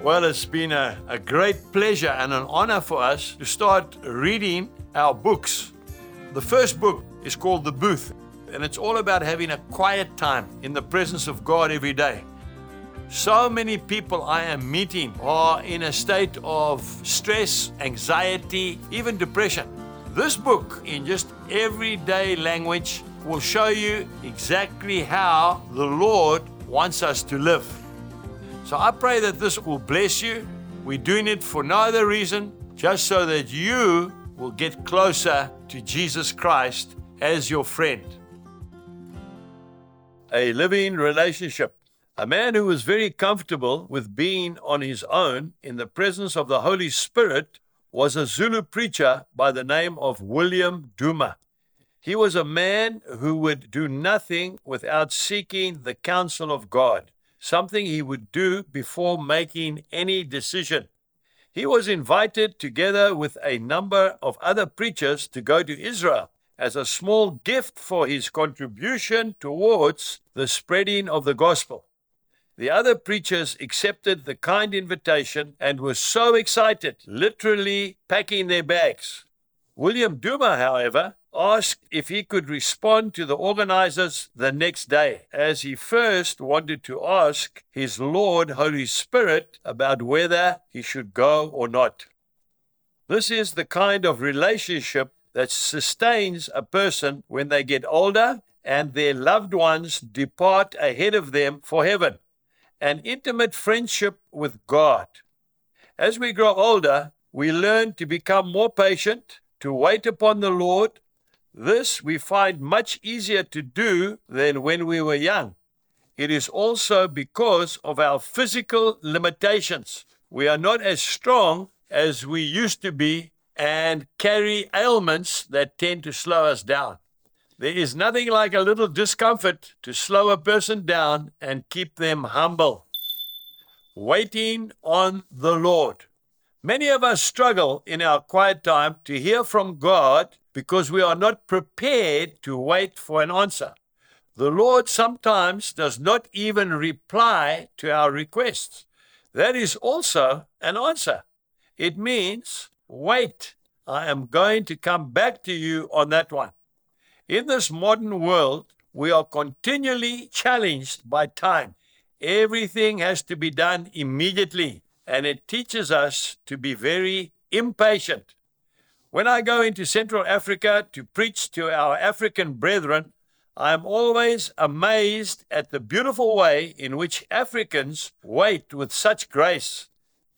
Well, it's been a, a great pleasure and an honor for us to start reading our books. The first book is called The Booth, and it's all about having a quiet time in the presence of God every day. So many people I am meeting are in a state of stress, anxiety, even depression. This book, in just everyday language, will show you exactly how the Lord wants us to live. So I pray that this will bless you. We're doing it for no other reason, just so that you will get closer to Jesus Christ as your friend. A living relationship. A man who was very comfortable with being on his own in the presence of the Holy Spirit was a Zulu preacher by the name of William Duma. He was a man who would do nothing without seeking the counsel of God, something he would do before making any decision. He was invited together with a number of other preachers to go to Israel as a small gift for his contribution towards the spreading of the gospel. The other preachers accepted the kind invitation and were so excited, literally packing their bags. William Duma, however, asked if he could respond to the organizers the next day, as he first wanted to ask his Lord Holy Spirit about whether he should go or not. This is the kind of relationship that sustains a person when they get older and their loved ones depart ahead of them for heaven. An intimate friendship with God. As we grow older, we learn to become more patient, to wait upon the Lord, this we find much easier to do than when we were young. It is also because of our physical limitations. We are not as strong as we used to be and carry ailments that tend to slow us down. There is nothing like a little discomfort to slow a person down and keep them humble. Waiting on the Lord. Many of us struggle in our quiet time to hear from God because we are not prepared to wait for an answer. The Lord sometimes does not even reply to our requests. That is also an answer. It means, wait, I am going to come back to you on that one. In this modern world, we are continually challenged by time. Everything has to be done immediately, and it teaches us to be very impatient. When I go into Central Africa to preach to our African brethren, I am always amazed at the beautiful way in which Africans wait with such grace.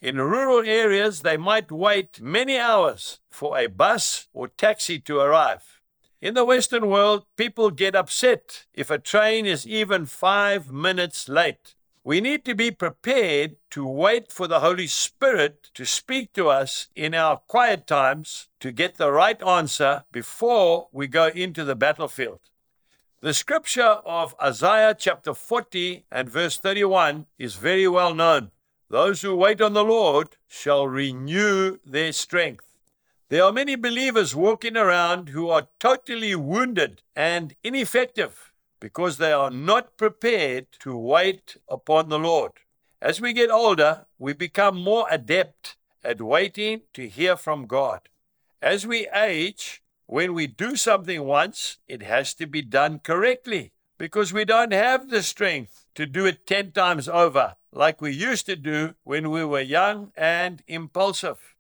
In rural areas, they might wait many hours for a bus or taxi to arrive. In the Western world, people get upset if a train is even five minutes late. We need to be prepared to wait for the Holy Spirit to speak to us in our quiet times to get the right answer before we go into the battlefield. The scripture of Isaiah chapter 40 and verse 31 is very well known. Those who wait on the Lord shall renew their strength. There are many believers walking around who are totally wounded and ineffective because they are not prepared to wait upon the Lord. As we get older, we become more adept at waiting to hear from God. As we age, when we do something once, it has to be done correctly because we don't have the strength to do it 10 times over like we used to do when we were young and impulsive.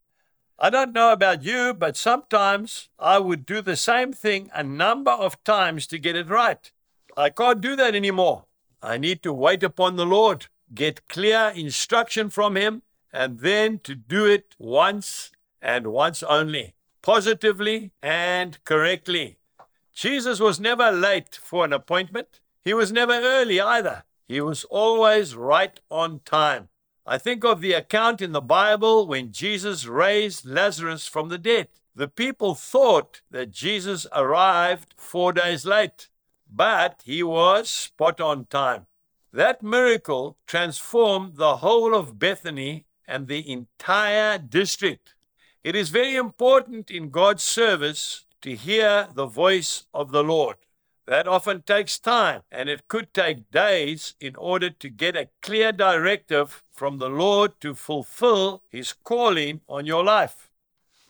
I don't know about you, but sometimes I would do the same thing a number of times to get it right. I can't do that anymore. I need to wait upon the Lord, get clear instruction from Him, and then to do it once and once only, positively and correctly. Jesus was never late for an appointment. He was never early either. He was always right on time. I think of the account in the Bible when Jesus raised Lazarus from the dead. The people thought that Jesus arrived four days late but he was spot on time. That miracle transformed the whole of Bethany and the entire district. It is very important in God's service to hear the voice of the Lord. That often takes time, and it could take days in order to get a clear directive from the Lord to fulfill His calling on your life.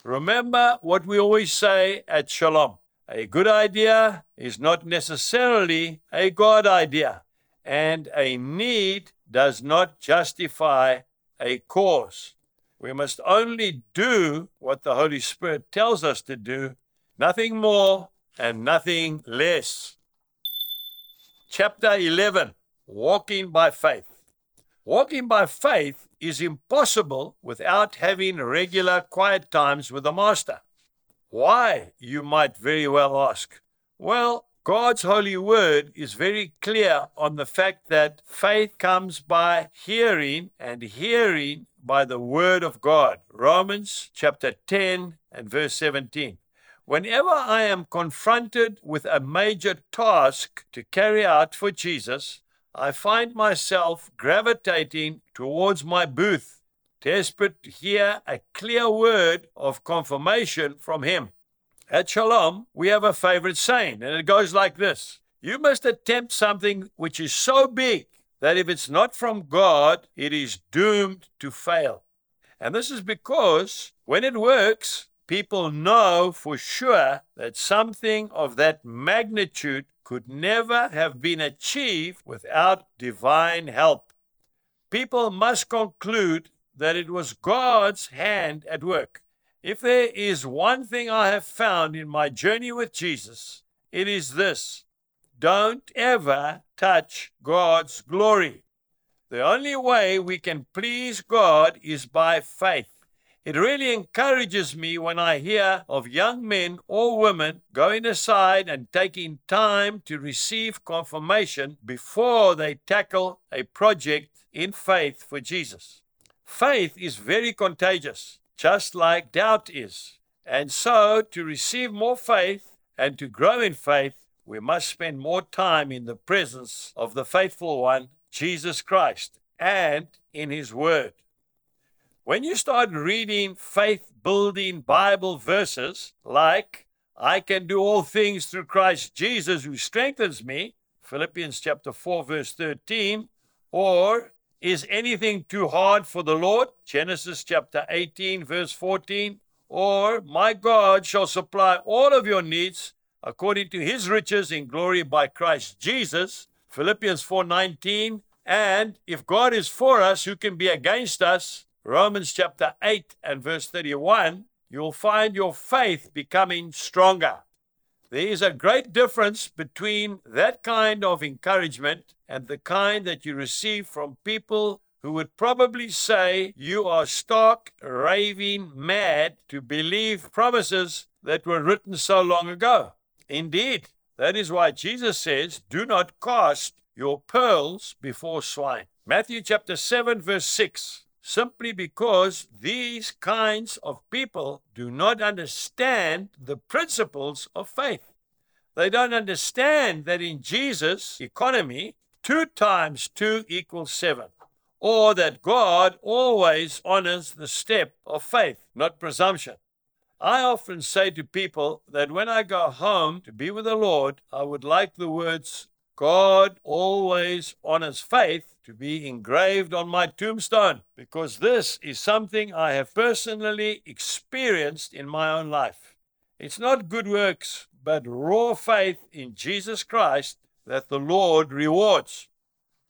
Remember what we always say at Shalom a good idea is not necessarily a God idea, and a need does not justify a cause. We must only do what the Holy Spirit tells us to do, nothing more and nothing less. Chapter 11 Walking by Faith. Walking by faith is impossible without having regular quiet times with the Master. Why, you might very well ask? Well, God's holy word is very clear on the fact that faith comes by hearing and hearing by the word of God. Romans chapter 10 and verse 17. Whenever I am confronted with a major task to carry out for Jesus, I find myself gravitating towards my booth, desperate to hear a clear word of confirmation from Him. At Shalom, we have a favorite saying, and it goes like this You must attempt something which is so big that if it's not from God, it is doomed to fail. And this is because when it works, people know for sure that something of that magnitude could never have been achieved without divine help. People must conclude that it was God's hand at work. If there is one thing I have found in my journey with Jesus, it is this don't ever touch God's glory. The only way we can please God is by faith. It really encourages me when I hear of young men or women going aside and taking time to receive confirmation before they tackle a project in faith for Jesus. Faith is very contagious, just like doubt is. And so, to receive more faith and to grow in faith, we must spend more time in the presence of the faithful one, Jesus Christ, and in His Word. When you start reading faith building Bible verses like, I can do all things through Christ Jesus who strengthens me, Philippians chapter 4, verse 13, or is anything too hard for the Lord, Genesis chapter 18, verse 14, or my God shall supply all of your needs according to his riches in glory by Christ Jesus, Philippians 4:19, and if God is for us, who can be against us? Romans chapter 8 and verse 31, you'll find your faith becoming stronger. There is a great difference between that kind of encouragement and the kind that you receive from people who would probably say you are stark, raving mad to believe promises that were written so long ago. Indeed, that is why Jesus says, Do not cast your pearls before swine. Matthew chapter 7, verse 6 simply because these kinds of people do not understand the principles of faith. They don't understand that in Jesus' economy, two times two equals seven, or that God always honors the step of faith, not presumption. I often say to people that when I go home to be with the Lord, I would like the words, God always honors faith to be engraved on my tombstone because this is something I have personally experienced in my own life. It's not good works, but raw faith in Jesus Christ that the Lord rewards.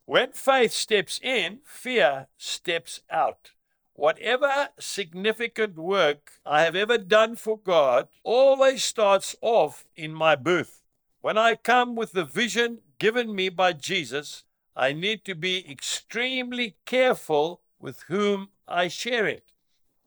When faith steps in, fear steps out. Whatever significant work I have ever done for God always starts off in my booth. When I come with the vision given me by Jesus, I need to be extremely careful with whom I share it.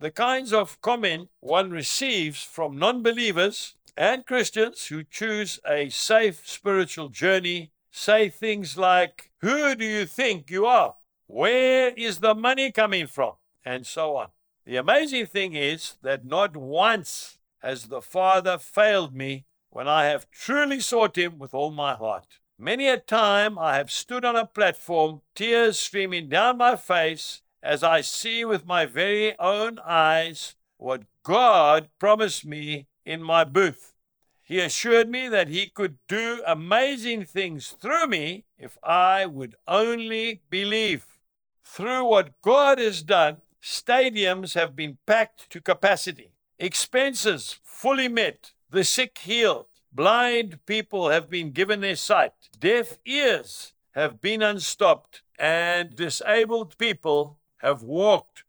The kinds of comment one receives from non believers and Christians who choose a safe spiritual journey say things like, Who do you think you are? Where is the money coming from? And so on. The amazing thing is that not once has the Father failed me when I have truly sought Him with all my heart. Many a time I have stood on a platform, tears streaming down my face, as I see with my very own eyes what God promised me in my booth. He assured me that he could do amazing things through me if I would only believe. Through what God has done, stadiums have been packed to capacity, expenses fully met, the sick healed, blind people have been given their sight, deaf ears have been unstopped, and disabled people have walked.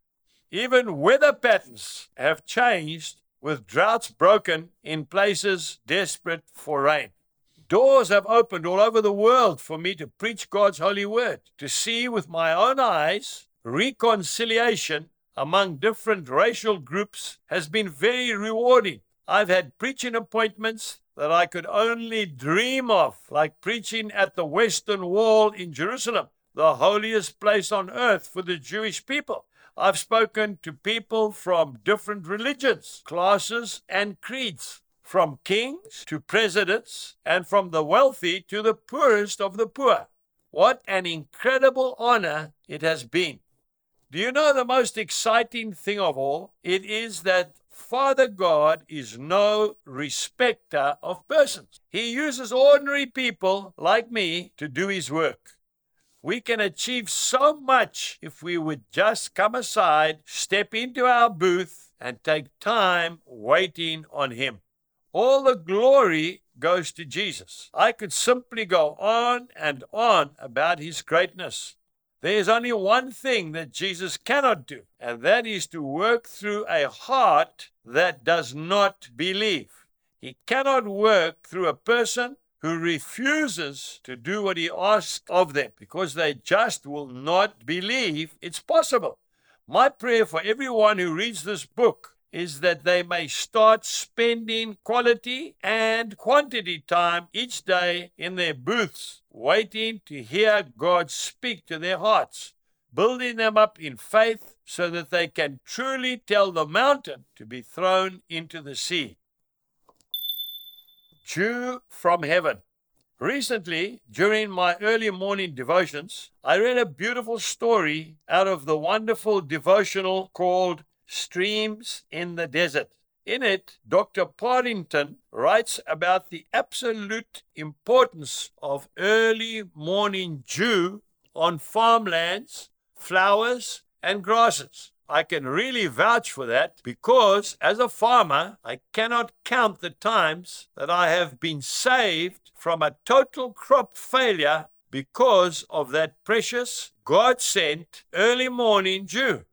Even weather patterns have changed with droughts broken in places desperate for rain. Doors have opened all over the world for me to preach God's holy word, to see with my own eyes reconciliation among different racial groups has been very rewarding. I've had preaching appointments that I could only dream of, like preaching at the Western Wall in Jerusalem, the holiest place on earth for the Jewish people. I've spoken to people from different religions, classes, and creeds, from kings to presidents, and from the wealthy to the poorest of the poor. What an incredible honor it has been. Do you know the most exciting thing of all? It is that Father God is no respecter of persons. He uses ordinary people like me to do his work. We can achieve so much if we would just come aside, step into our booth, and take time waiting on Him. All the glory goes to Jesus. I could simply go on and on about His greatness. There is only one thing that Jesus cannot do, and that is to work through a heart that does not believe. He cannot work through a person who refuses to do what he asks of them because they just will not believe it's possible. My prayer for everyone who reads this book is that they may start spending quality and quantity time each day in their booths, waiting to hear God speak to their hearts, building them up in faith so that they can truly tell the mountain to be thrown into the sea. Dew from heaven. Recently, during my early morning devotions, I read a beautiful story out of the wonderful devotional called Streams in the Desert. In it, Dr. Partington writes about the absolute importance of early morning dew on farmlands, flowers, and grasses. I can really vouch for that because as a farmer, I cannot count the times that I have been saved from a total crop failure because of that precious God sent early morning dew.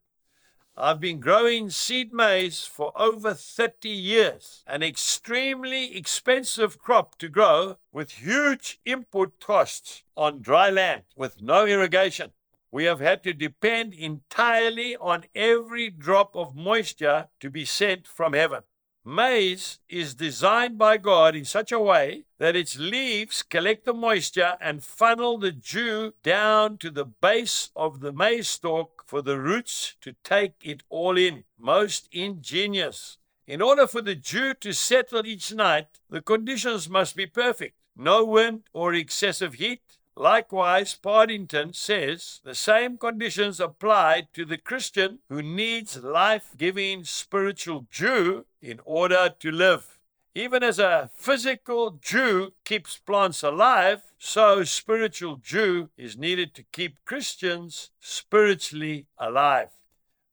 I've been growing seed maize for over 30 years, an extremely expensive crop to grow with huge input costs on dry land with no irrigation we have had to depend entirely on every drop of moisture to be sent from heaven. Maize is designed by God in such a way that its leaves collect the moisture and funnel the dew down to the base of the maize stalk for the roots to take it all in. Most ingenious. In order for the dew to settle each night, the conditions must be perfect. No wind or excessive heat, Likewise, Partington says the same conditions apply to the Christian who needs life giving spiritual dew in order to live. Even as a physical dew keeps plants alive, so spiritual dew is needed to keep Christians spiritually alive.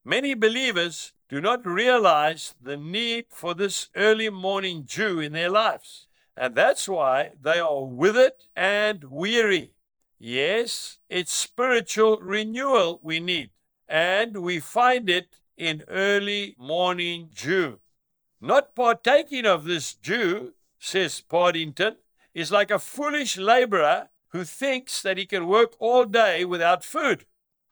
Many believers do not realize the need for this early morning dew in their lives. And that's why they are withered and weary. Yes, it's spiritual renewal we need, and we find it in early morning dew. Not partaking of this dew, says Partington, is like a foolish laborer who thinks that he can work all day without food.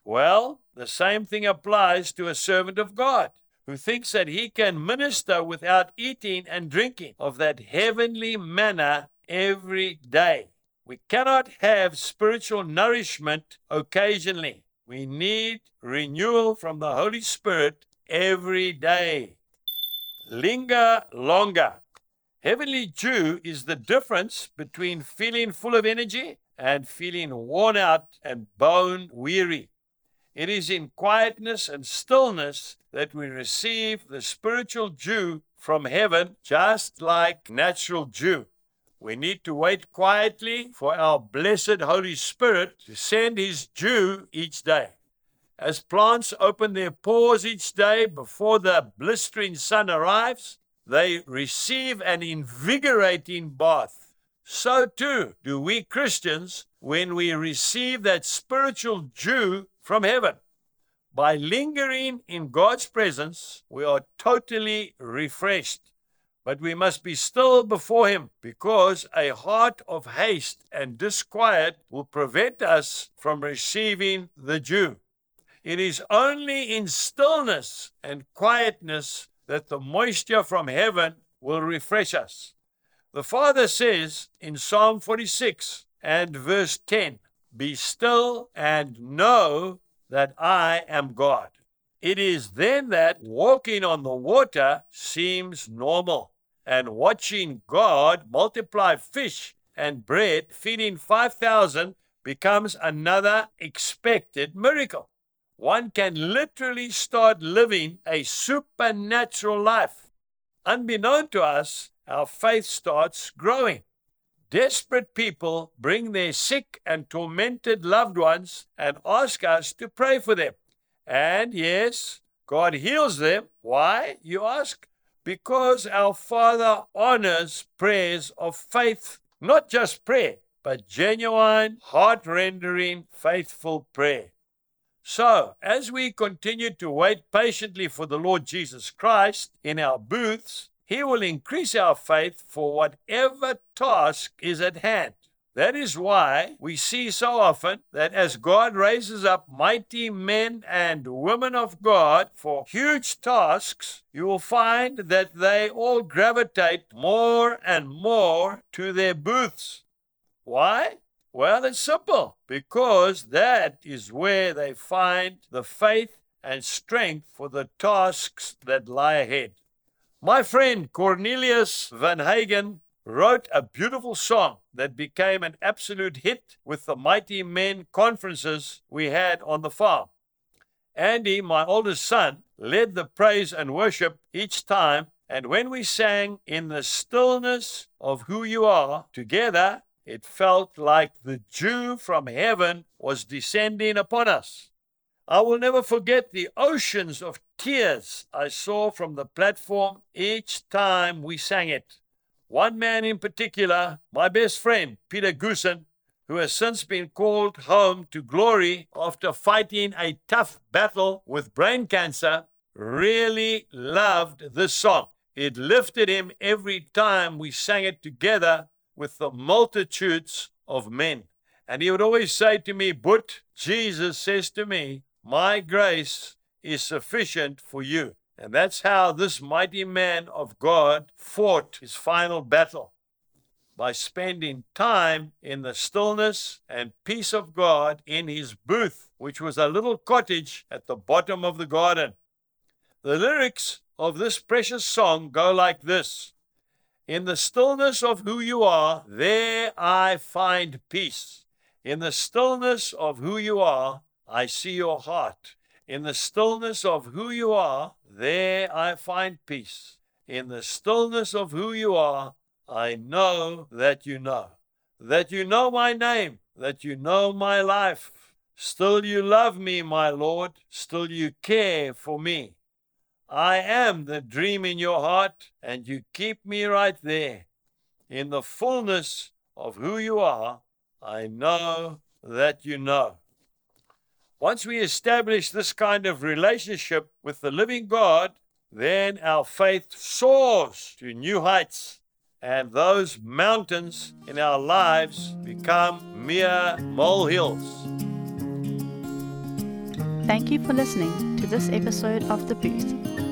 Well, the same thing applies to a servant of God who thinks that he can minister without eating and drinking of that heavenly manna every day. We cannot have spiritual nourishment occasionally. We need renewal from the Holy Spirit every day. Linger longer. Heavenly dew is the difference between feeling full of energy and feeling worn out and bone weary. It is in quietness and stillness that we receive the spiritual dew from heaven just like natural dew. We need to wait quietly for our blessed Holy Spirit to send his dew each day. As plants open their pores each day before the blistering sun arrives, they receive an invigorating bath. So too do we Christians when we receive that spiritual dew from heaven. By lingering in God's presence, we are totally refreshed. But we must be still before Him because a heart of haste and disquiet will prevent us from receiving the dew. It is only in stillness and quietness that the moisture from heaven will refresh us. The Father says in Psalm 46 and verse 10 Be still and know that I am God. It is then that walking on the water seems normal, and watching God multiply fish and bread, feeding 5,000, becomes another expected miracle one can literally start living a supernatural life. Unbeknown to us, our faith starts growing. Desperate people bring their sick and tormented loved ones and ask us to pray for them. And yes, God heals them. Why, you ask? Because our Father honors prayers of faith, not just prayer, but genuine, heart rendering, faithful prayer. So, as we continue to wait patiently for the Lord Jesus Christ in our booths, He will increase our faith for whatever task is at hand. That is why we see so often that as God raises up mighty men and women of God for huge tasks, you will find that they all gravitate more and more to their booths. Why? Well, it's simple because that is where they find the faith and strength for the tasks that lie ahead. My friend Cornelius Van Hagen wrote a beautiful song that became an absolute hit with the Mighty Men conferences we had on the farm. Andy, my oldest son, led the praise and worship each time, and when we sang in the stillness of who you are together, it felt like the dew from heaven was descending upon us. I will never forget the oceans of tears I saw from the platform each time we sang it. One man in particular, my best friend, Peter Goosen, who has since been called home to glory after fighting a tough battle with brain cancer, really loved this song. It lifted him every time we sang it together with the multitudes of men. And he would always say to me, But Jesus says to me, My grace is sufficient for you. And that's how this mighty man of God fought his final battle by spending time in the stillness and peace of God in his booth, which was a little cottage at the bottom of the garden. The lyrics of this precious song go like this in the stillness of who you are, there I find peace. In the stillness of who you are, I see your heart. In the stillness of who you are, there I find peace. In the stillness of who you are, I know that you know. That you know my name, that you know my life. Still you love me, my Lord. Still you care for me. I am the dream in your heart, and you keep me right there. In the fullness of who you are, I know that you know. Once we establish this kind of relationship with the living God, then our faith soars to new heights, and those mountains in our lives become mere molehills. Thank you for listening to this episode of The Booth.